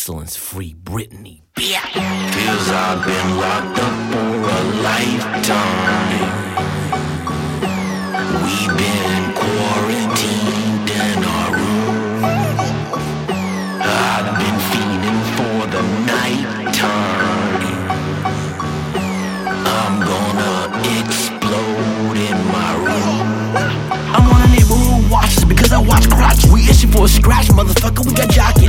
excellence, free Britney. Yeah. Feels I've been locked up for a lifetime. We've been quarantined in our room. I've been feeding for the nighttime. I'm gonna explode in my room. I'm on a neighborhood watches because I watch crotches. We issue for a scratch, motherfucker. We got jockets.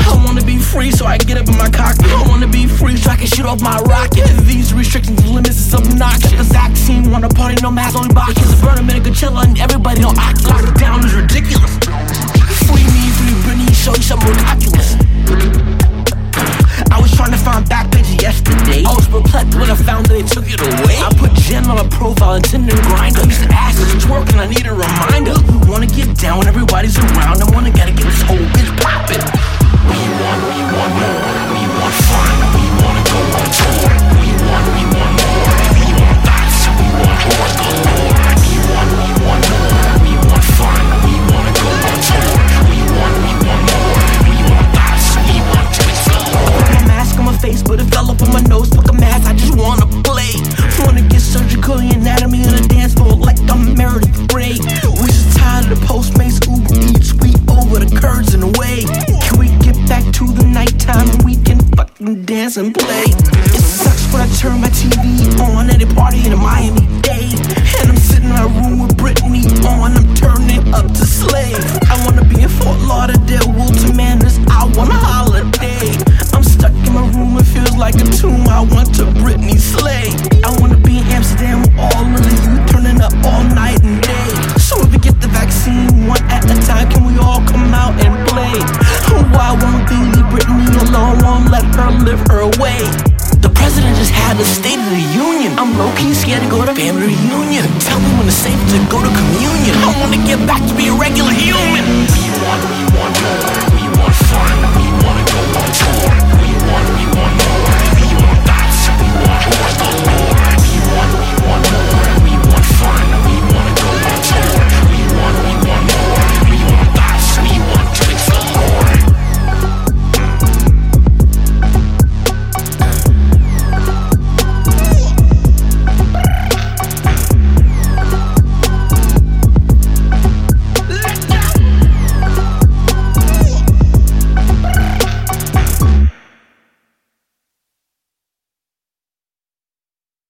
Free so I can get up in my cockpit. I wanna be free so I can shoot off my rocket. These restrictions and limits is obnoxious. The vaccine wanna party, no mask, only boxes. Burn a minute, Coachella, and everybody on ox. Fucking dance and play? It sucks when I turn my TV on at a party in a Miami Dade. And I'm sitting in my room with Britney on, I'm turning up to slave. I wanna be in Fort Lauderdale, Wilton Manors, I want a holiday. I'm stuck in my room, it feels like a tomb. I want to Britney slay. I'm low key scared to go to family reunion. Tell me when it's safe to go to communion. I wanna get back to be a regular human.